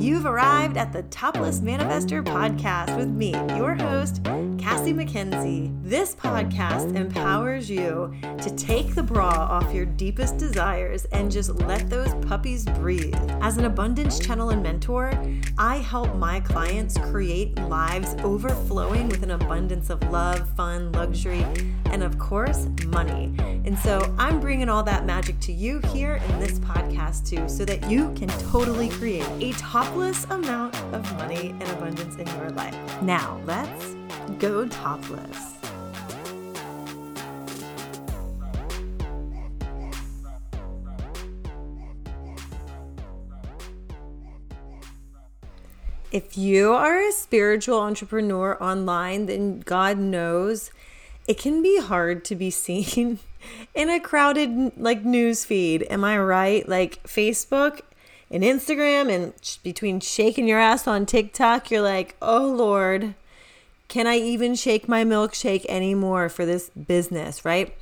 You've arrived at the Topless Manifestor podcast with me, your host, Cassie MacKenzie. This podcast empowers you to take the bra off your deepest desires and just let those puppies breathe. As an abundance channel and mentor, I help my clients create lives overflowing with an abundance of love, fun, luxury, and of course, money. And so I'm bringing all that magic to you here in this podcast too, so that you can totally create a topless amount of money and abundance in your life. Now, let's go topless. If you are a spiritual entrepreneur online, then God knows it can be hard to be seen in a crowded like news feed. Am I right? Like Facebook and Instagram and between shaking your ass on TikTok, you're like, "Oh lord, can I even shake my milkshake anymore for this business, right?"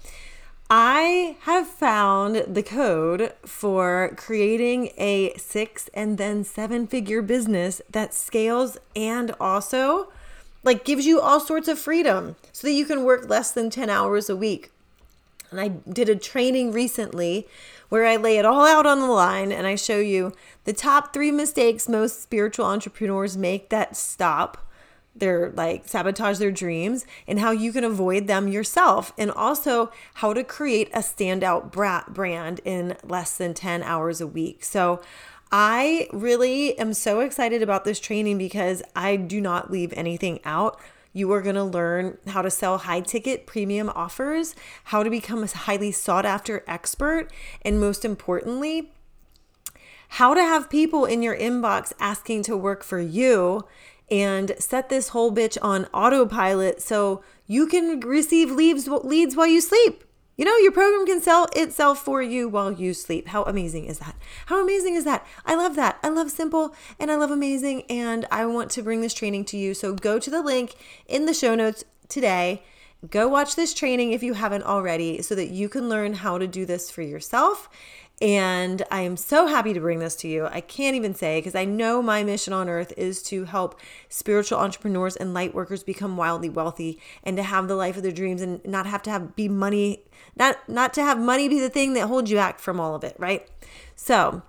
I have found the code for creating a six and then seven figure business that scales and also like gives you all sorts of freedom so that you can work less than 10 hours a week. And I did a training recently where I lay it all out on the line and I show you the top three mistakes most spiritual entrepreneurs make that stop their like sabotage their dreams and how you can avoid them yourself and also how to create a standout brand in less than 10 hours a week. So I really am so excited about this training because I do not leave anything out. You are going to learn how to sell high ticket premium offers, how to become a highly sought after expert, and most importantly, how to have people in your inbox asking to work for you and set this whole bitch on autopilot so you can receive leads leads while you sleep. You know, your program can sell itself for you while you sleep. How amazing is that? How amazing is that? I love that. I love simple and I love amazing. And I want to bring this training to you. So go to the link in the show notes today. Go watch this training if you haven't already so that you can learn how to do this for yourself and I am so happy to bring this to you. I can't even say because I know my mission on earth is to help spiritual entrepreneurs and light workers become wildly wealthy and to have the life of their dreams and not have to have be money, not not to have money be the thing that holds you back from all of it, right? So,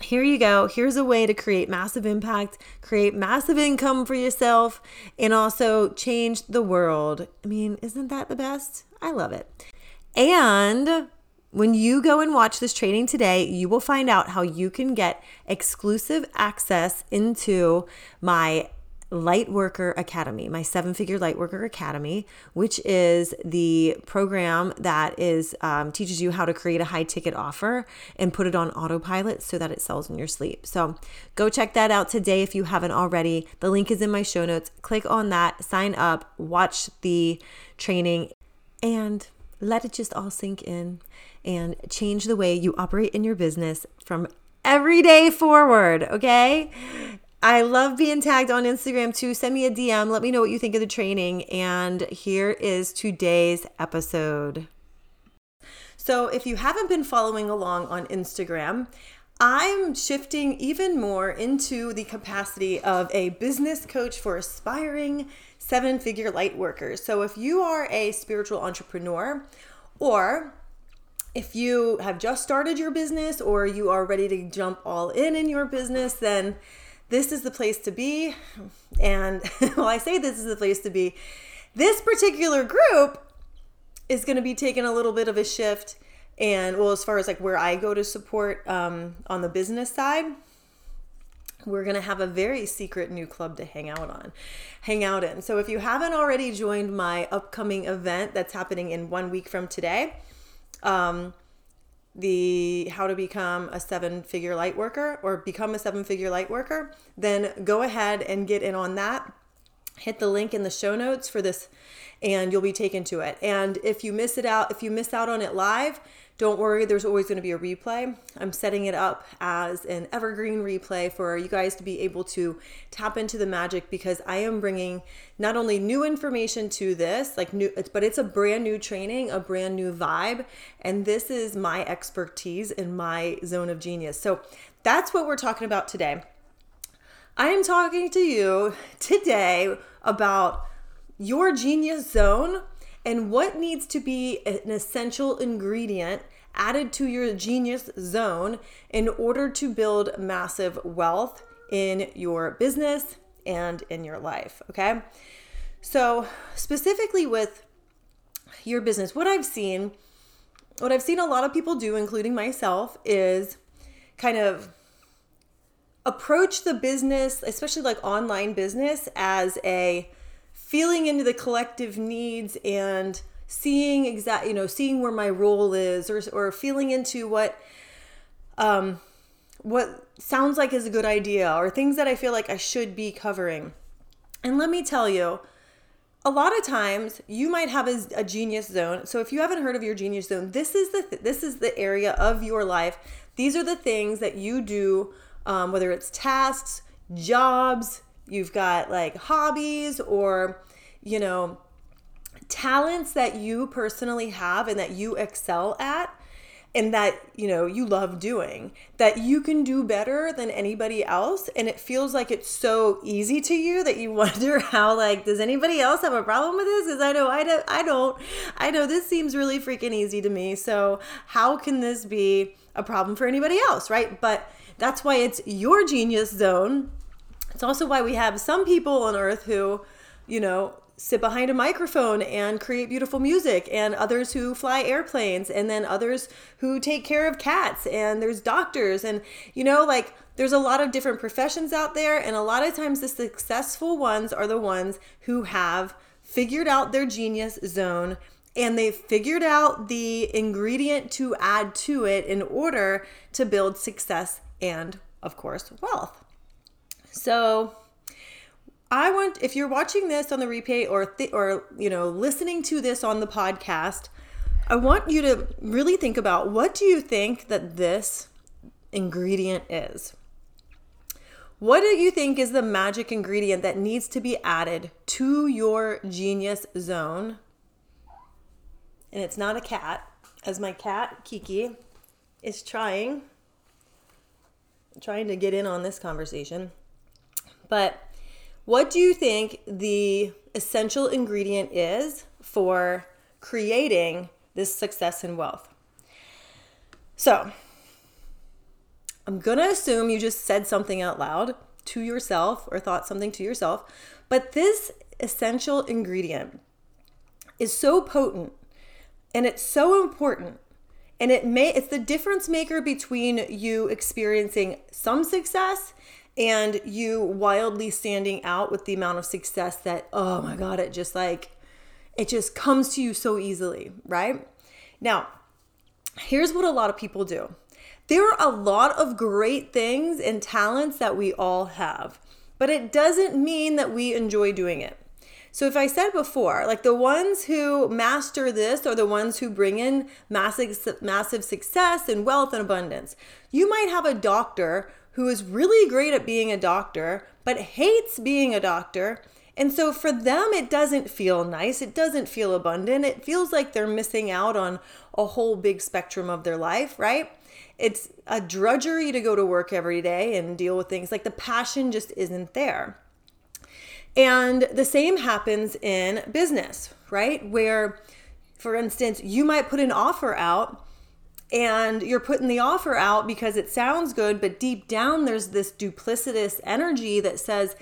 here you go. Here's a way to create massive impact, create massive income for yourself, and also change the world. I mean, isn't that the best? I love it. And when you go and watch this training today, you will find out how you can get exclusive access into my Lightworker Academy, my seven figure Lightworker Academy, which is the program that is um, teaches you how to create a high ticket offer and put it on autopilot so that it sells in your sleep. So go check that out today if you haven't already. The link is in my show notes. Click on that, sign up, watch the training, and let it just all sink in and change the way you operate in your business from every day forward, okay? I love being tagged on Instagram too. Send me a DM. Let me know what you think of the training. And here is today's episode. So, if you haven't been following along on Instagram, I'm shifting even more into the capacity of a business coach for aspiring seven figure light workers. So, if you are a spiritual entrepreneur or if you have just started your business or you are ready to jump all in in your business, then this is the place to be. And well, I say this is the place to be. This particular group is going to be taking a little bit of a shift. And well, as far as like where I go to support um, on the business side, we're going to have a very secret new club to hang out on, hang out in. So if you haven't already joined my upcoming event that's happening in one week from today, um, the how to become a seven figure light worker or become a seven figure light worker, then go ahead and get in on that. Hit the link in the show notes for this and you'll be taken to it. And if you miss it out, if you miss out on it live, don't worry, there's always going to be a replay. I'm setting it up as an evergreen replay for you guys to be able to tap into the magic because I am bringing not only new information to this, like new, but it's a brand new training, a brand new vibe. And this is my expertise in my zone of genius. So that's what we're talking about today. I am talking to you today about your genius zone and what needs to be an essential ingredient added to your genius zone in order to build massive wealth in your business and in your life. Okay. So, specifically with your business, what I've seen, what I've seen a lot of people do, including myself, is kind of approach the business, especially like online business, as a feeling into the collective needs and seeing exact, you know, seeing where my role is, or or feeling into what, um, what sounds like is a good idea, or things that I feel like I should be covering. And let me tell you, a lot of times you might have a, a, genius zone so if you haven't heard of your genius zone this is the th- this is the area of your life these are the things that you do um, whether it's tasks jobs you've got like hobbies or you know talents that you personally have and that you excel at and that you know you love doing that you can do better than anybody else. And it feels like it's so easy to you that you wonder how like does anybody else have a problem with this? Because i know i don't i don't i know this seems really freaking easy to me. So how can this be a problem for anybody else right? But that's why it's your genius zone. It's also why we have some people on earth who you know sit behind a microphone and create beautiful music and others who fly airplanes and then others who take care of cats and there's doctors and you know like there's a lot of different professions out there and a lot of times the successful ones are the ones who have figured out their genius zone and they've figured out the ingredient to add to it in order to build success and of course wealth so I want if you're watching this on the replay or th- or you know listening to this on the podcast, I want you to really think about what do you think that this ingredient is? What do you think is the magic ingredient that needs to be added to your genius zone? And it's not a cat, as my cat Kiki is trying trying to get in on this conversation. But what do you think the essential ingredient is for creating this success and wealth? So, I'm to assume you just said something out loud to yourself or thought something to yourself, but this essential ingredient is so potent and it's so important and it may it's the difference maker between you experiencing some success and you wildly standing out with the amount of success that oh my god it just like it just comes to you so easily right? Now here's what a lot of people do. There are a lot of great things and talents that we all have but it doesn't mean that we enjoy doing it so if I said before, like the ones who master this are the ones who bring in massive massive success and wealth and abundance. You might have a doctor who is really great at being a doctor, but hates being a doctor. And so for them, it doesn't feel nice. It doesn't feel abundant. It feels like they're missing out on a whole big spectrum of their life, right? It's a drudgery to go to work every day and deal with things. Like the passion just isn't there. And the same happens in business, right? Where, for instance, you might put an offer out and you're putting the offer out because it sounds good, but deep down there's this duplicitous energy that says,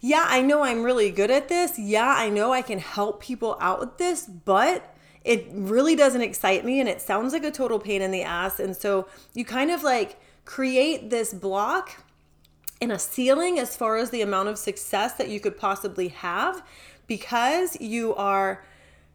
yeah, I know I'm really good at this. Yeah, I know I can help people out with this, but it really doesn't excite me and it sounds like a total pain in the ass. And so you kind of like create this block and a ceiling as far as the amount of success that you could possibly have because you are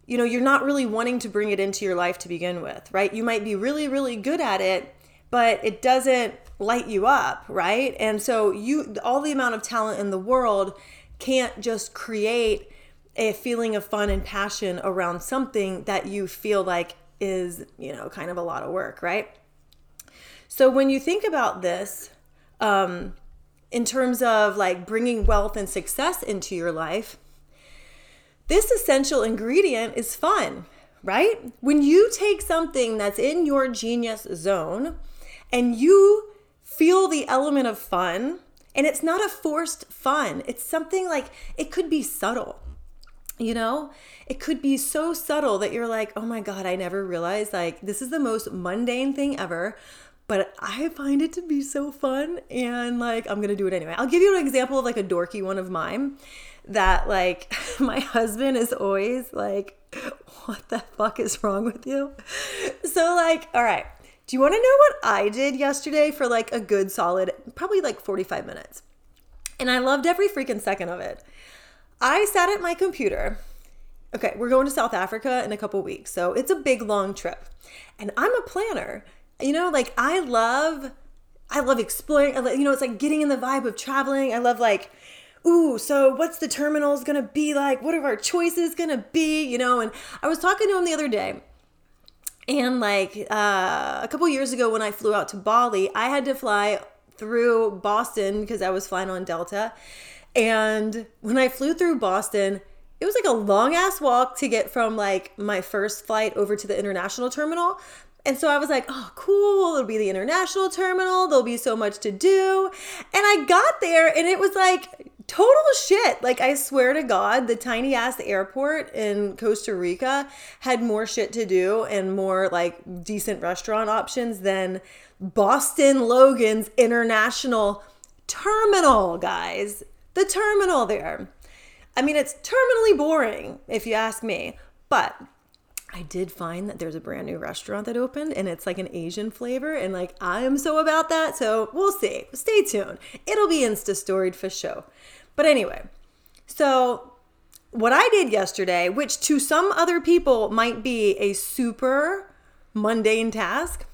you know, you're not really wanting to bring it into your life to begin with, right? You might be really, really good at it, but it doesn't light you up, right? And so you all the amount of talent in the world can't just create a feeling of fun and passion around something that you feel like is, you know, kind of a lot of work, right? So when you think about this, um, in terms of like bringing wealth and success into your life, this essential ingredient is fun, right? When you take something that's in your genius zone and you feel the element of fun And it's not a forced fun. It's something like it could be subtle. You know, it could be so subtle that you're like, oh my God, I never realized like this is the most mundane thing ever. But I find it to be so fun and like I'm gonna do it anyway. I'll give you an example of like a dorky one of mine that like my husband is always like, what the fuck is wrong with you? So, like, all right, do you wanna know what I did yesterday for like a good solid, probably like 45 minutes? And I loved every freaking second of it. I sat at my computer. Okay, we're going to South Africa in a couple weeks. So it's a big long trip. And I'm a planner. You know, like I love I love exploring. You know, it's like getting in the vibe of traveling. I love like ooh, so what's the terminals gonna be like? What are our choices gonna be? You know, and I was talking to him the other day. And like uh, a couple years ago, when I flew out to Bali, I had to fly through Boston because I was flying on Delta. And when I flew through Boston, it was like a long ass walk to get from like my first flight over to the international terminal. And so I was like, oh, cool. It'll be the international terminal. There'll be so much to do. And I got there and it was like total shit. Like, I swear to God, the tiny ass airport in Costa Rica had more shit to do and more like decent restaurant options than Boston Logan's international terminal, guys. The terminal there. I mean, it's terminally boring, if you ask me. But I did find that there's a brand new restaurant that opened and it's like an Asian flavor. And like, I am so about that. So we'll see. Stay tuned. It'll be Insta storied for sure. But anyway, so what I did yesterday, which to some other people might be a super mundane task,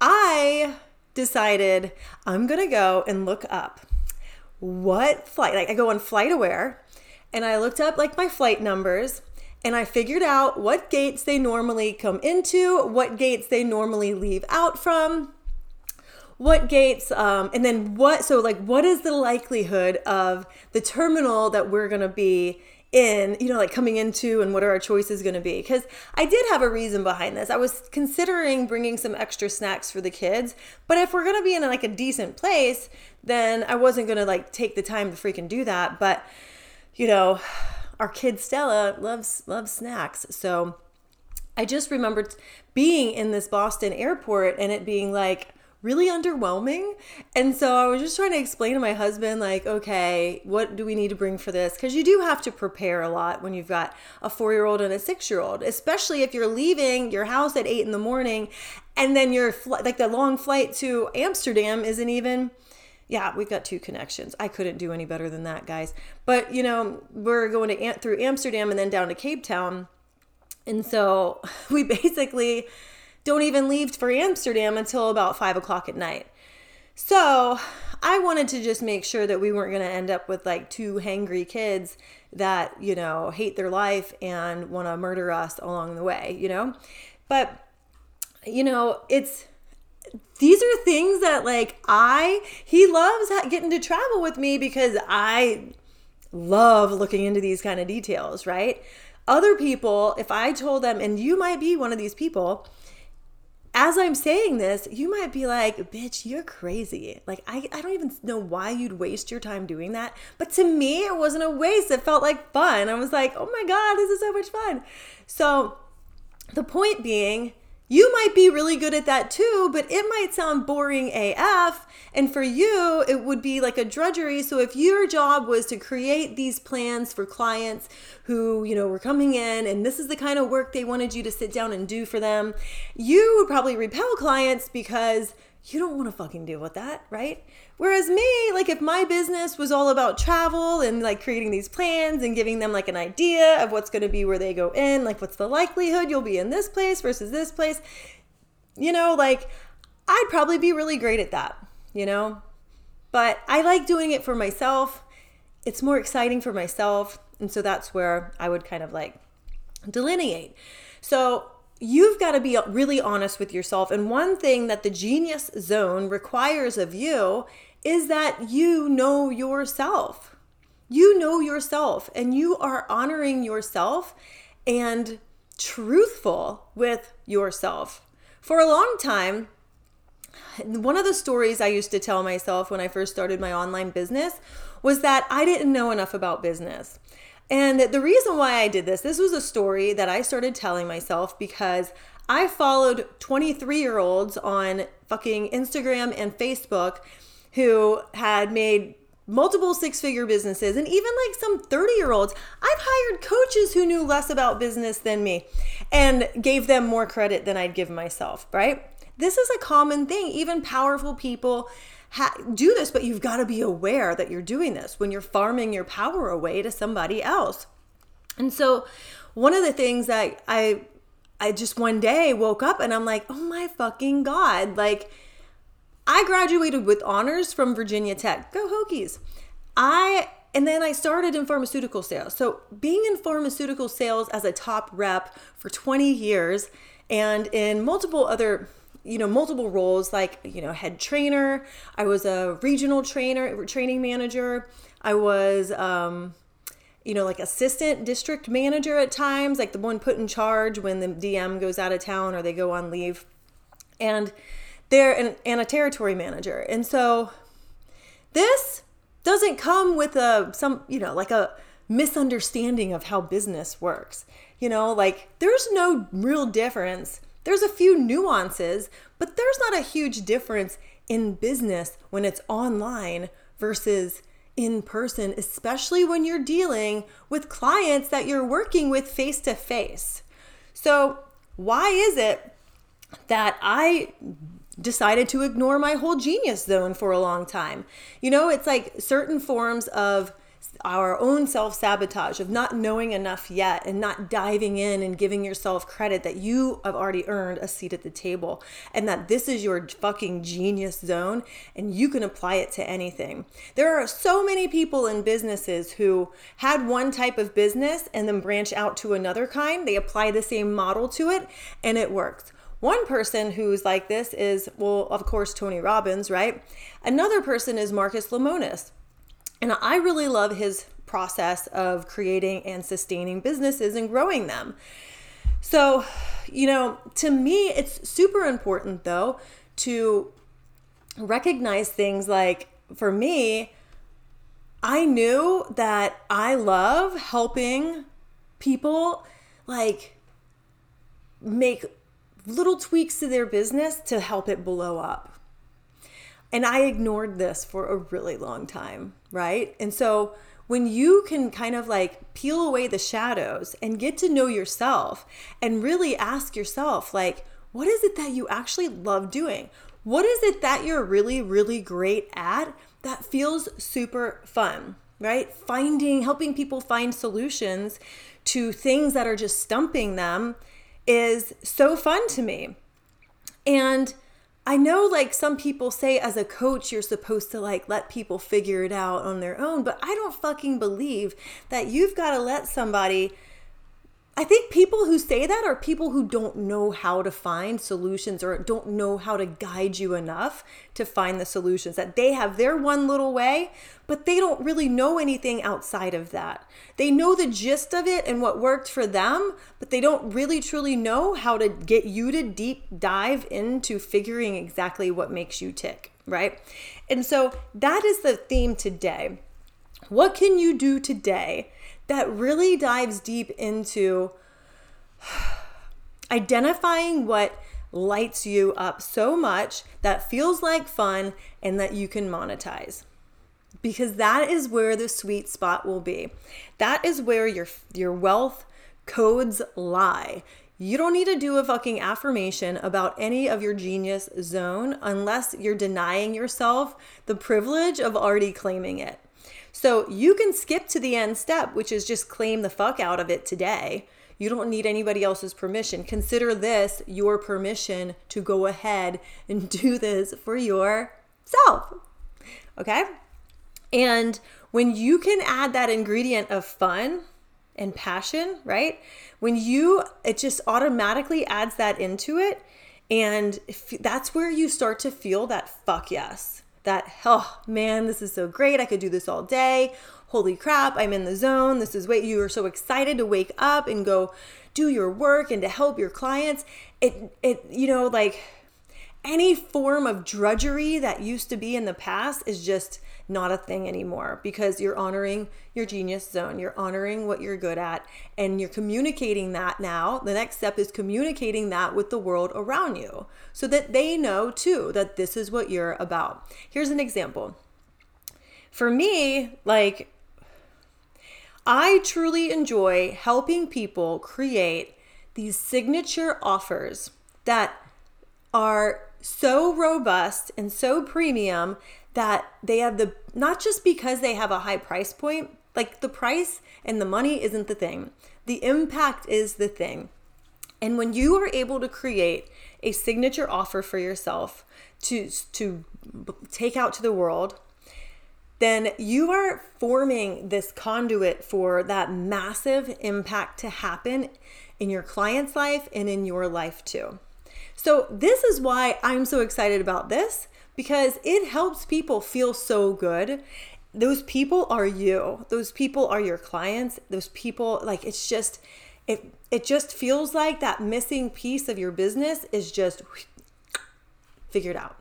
I decided I'm going to go and look up what flight, like I go on FlightAware and I looked up like my flight numbers and I figured out what gates they normally come into, what gates they normally leave out from, what gates, um, and then what, so like, what is the likelihood of the terminal that we're gonna be in, you know, like coming into and what are our choices to be? Because I did have a reason behind this. I was considering bringing some extra snacks for the kids, but if we're to be in like a decent place, then I wasn't to like take the time to freaking do that. But, you know, our kid Stella loves loves snacks. So I just remembered being in this Boston airport and it being like really underwhelming. And so I was just trying to explain to my husband, like, okay, what do we need to bring for this? Because you do have to prepare a lot when you've got a four year old and a six year old, especially if you're leaving your house at eight in the morning and then your flight, like the long flight to Amsterdam isn't even yeah, we've got two connections. I couldn't do any better than that, guys. But you know, we're going to through Amsterdam and then down to Cape Town, and so we basically don't even leave for Amsterdam until about five o'clock at night. So I wanted to just make sure that we weren't going to end up with like two hangry kids that you know hate their life and want to murder us along the way, you know. But you know, it's these are things that like I he loves getting to travel with me because I love looking into these kind of details, right? Other people, if I told them and you might be one of these people, as I'm saying this, you might be like, bitch, you're crazy. Like, I, I don't even know why you'd waste your time doing that. But to me, it wasn't a waste. It felt like fun. I was like, oh my God, this is so much fun. So, the point being, you might be really good at that too, but it might sound boring AF. And for you, it would be like a drudgery. So if your job was to create these plans for clients who, you know, were coming in and this is the kind of work they wanted you to sit down and do for them, you would probably repel clients because you don't want to fucking deal with that, right? Whereas me, like if my business was all about travel and like creating these plans and giving them like an idea of what's going to be where they go in, like what's the likelihood you'll be in this place versus this place, you know, like I'd probably be really great at that, you know? But I like doing it for myself. It's more exciting for myself. And so that's where I would kind of like delineate. So you've got to be really honest with yourself. And one thing that the genius zone requires of you is that you know yourself. You know yourself and you are honoring yourself and truthful with yourself. For a long time, one of the stories I used to tell myself when I first started my online business was that I didn't know enough about business. And the reason why I did this, this was a story that I started telling myself because I followed 23 year olds on fucking Instagram and Facebook who had made multiple six figure businesses and even like some 30 year olds. I've hired coaches who knew less about business than me and gave them more credit than I'd give myself, right? This is a common thing. Even powerful people ha- do this, but you've got to be aware that you're doing this when you're farming your power away to somebody else. And so, one of the things that I I just one day woke up and I'm like, "Oh my fucking god." Like I graduated with honors from Virginia Tech. Go Hokies. I and then I started in pharmaceutical sales. So, being in pharmaceutical sales as a top rep for 20 years and in multiple other you know multiple roles like you know head trainer. I was a regional trainer training manager. I was um you know like assistant district manager at times like the one put in charge when the dm goes out of town or they go on leave. And they're an, and a territory manager. And so this doesn't come with a some you know like a misunderstanding of how business works. You know like there's no real difference there's a few nuances, but there's not a huge difference in business when it's online versus in person, especially when you're dealing with clients that you're working with face to face. So, why is it that I decided to ignore my whole genius zone for a long time? You know, it's like certain forms of our own self sabotage of not knowing enough yet and not diving in and giving yourself credit that you have already earned a seat at the table and that this is your fucking genius zone and you can apply it to anything. There are so many people in businesses who had one type of business and then branch out to another kind. They apply the same model to it and it works. One person who's like this is, well, of course, Tony Robbins, right? Another person is Marcus Lemonis. And I really love his process of creating and sustaining businesses and growing them. So, you know, to me, it's super important though to recognize things like for me, I knew that I love helping people like make little tweaks to their business to help it blow up. And I ignored this for a really long time, right? And so when you can kind of like peel away the shadows and get to know yourself and really ask yourself, like, what is it that you actually love doing? What is it that you're really, really great at that feels super fun, right? Finding, helping people find solutions to things that are just stumping them is so fun to me. And I know like some people say as a coach you're supposed to like let people figure it out on their own, but I don't fucking believe that you've got to let somebody I think people who say that are people who don't know how to find solutions or don't know how to guide you enough to find the solutions. That they have their one little way, but they don't really know anything outside of that. They know the gist of it and what worked for them, but they don't really truly know how to get you to deep dive into figuring exactly what makes you tick, right? And so that is the theme today. What can you do today? That really dives deep into identifying what lights you up so much that feels like fun and that you can monetize. Because that is where the sweet spot will be. That is where your your wealth codes lie. You don't need to do a fucking affirmation about any of your genius zone unless you're denying yourself the privilege of already claiming it so you can skip to the end step, which is just claim the fuck out of it today. You don't need anybody else's permission. Consider this your permission to go ahead and do this for yourself. Okay? And when you can add that ingredient of fun and passion, right? When you, it just automatically adds that into it. And that's where you start to feel that fuck yes that, oh man, this is so great. I could do this all day. Holy crap, I'm in the zone. This is what you are so excited to wake up and go do your work and to help your clients. It, it, you know, like any form of drudgery that used to be in the past is just not a thing anymore because you're honoring your genius zone. You're honoring what you're good at and you're communicating that now. The next step is communicating that with the world around you so that they know too that this is what you're about. Here's an example. For me, like, I truly enjoy helping people create these signature offers that are so robust and so premium that they have the not just because they have a high price point, like the price and the money isn't the thing. The impact is the thing. And when you are able to create a signature offer for yourself to to take out to the world, then you are forming this conduit for that massive impact to happen in your client's life and in your life too. So, this is why I'm so excited about this because it helps people feel so good. Those people are you. Those people are your clients. Those people like it's just it it just feels like that missing piece of your business is just figured out.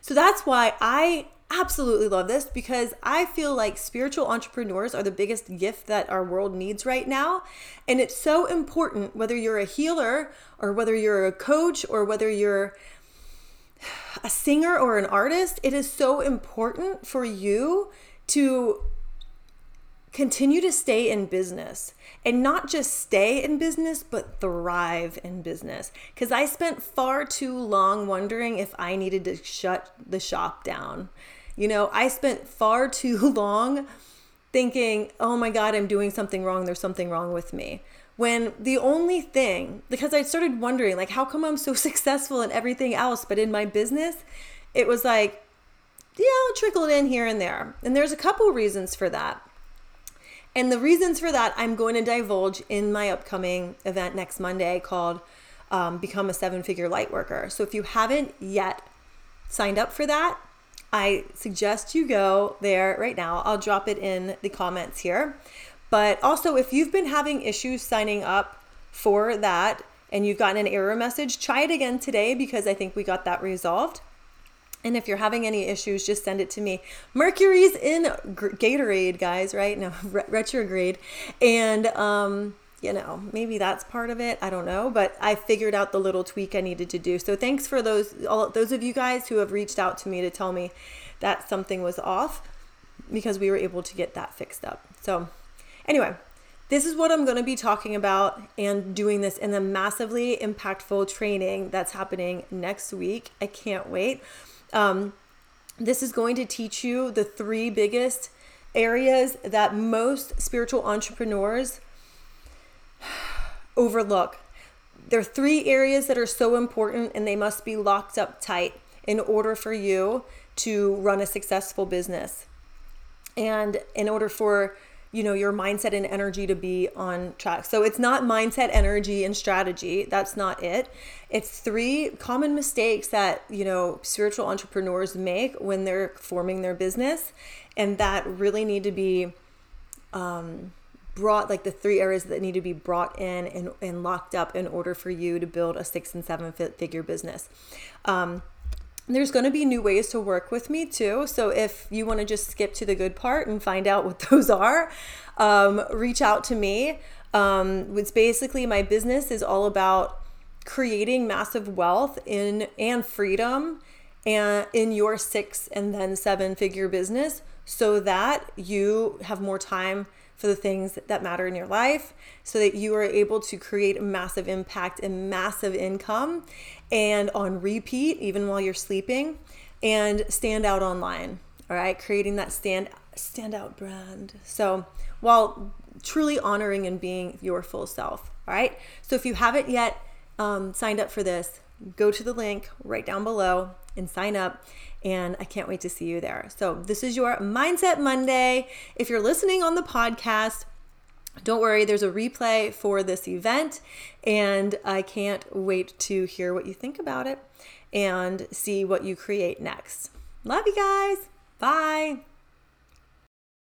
So that's why I absolutely love this because I feel like spiritual entrepreneurs are the biggest gift that our world needs right now. And it's so important whether you're a healer or whether you're a coach or whether you're a singer or an artist, it is so important for you to continue to stay in business and not just stay in business, but thrive in business. Because I spent far too long wondering if I needed to shut the shop down. You know, I spent far too long thinking, oh my God, I'm doing something wrong. There's something wrong with me when the only thing because i started wondering like how come i'm so successful in everything else but in my business it was like yeah i'll trickle it in here and there. And there's a couple reasons for that. And the reasons for that i'm going to divulge in my upcoming event next monday called um, become a seven figure light worker. So if you haven't yet signed up for that i suggest you go there right now. I'll drop it in the comments here but also, if you've been having issues signing up for that and you've gotten an error message, try it again today because I think we got that resolved. And if you're having any issues, just send it to me. Mercury's in Gatorade, guys, right? No, retrograde. And, um, you know, maybe that's part of it. I don't know, but I figured out the little tweak I needed to do. So thanks for those all those of you guys who have reached out to me to tell me that something was off because we were able to get that fixed up. So Anyway, this is what I'm going to be talking about and doing this in the massively impactful training that's happening next week. I can't wait. Um, this is going to teach you the three biggest areas that most spiritual entrepreneurs overlook. There are three areas that are so important and they must be locked up tight in order for you to run a successful business. And in order for you know your mindset and energy to be on track. So it's not mindset energy and strategy. That's not it. It's three common mistakes that you know spiritual entrepreneurs make when they're forming their business and that really need to be um, brought like the three areas that need to be brought in and, and locked up in order for you to build a six and seven figure business. Um, there's going to be new ways to work with me too. So if you want to just skip to the good part and find out what those are, um, reach out to me. Um, it's basically my business is all about creating massive wealth in and freedom and in your six and then seven figure business so that you have more time for the things that matter in your life so that you are able to create massive impact and massive income and on repeat even while you're sleeping and stand out online all right creating that stand standout brand so while truly honoring and being your full self all right so if you haven't yet um, signed up for this go to the link right down below and sign up and I can't wait to see you there. So, this is your Mindset Monday. If you're listening on the podcast, don't worry, there's a replay for this event, and I can't wait to hear what you think about it and see what you create next. Love you guys. Bye.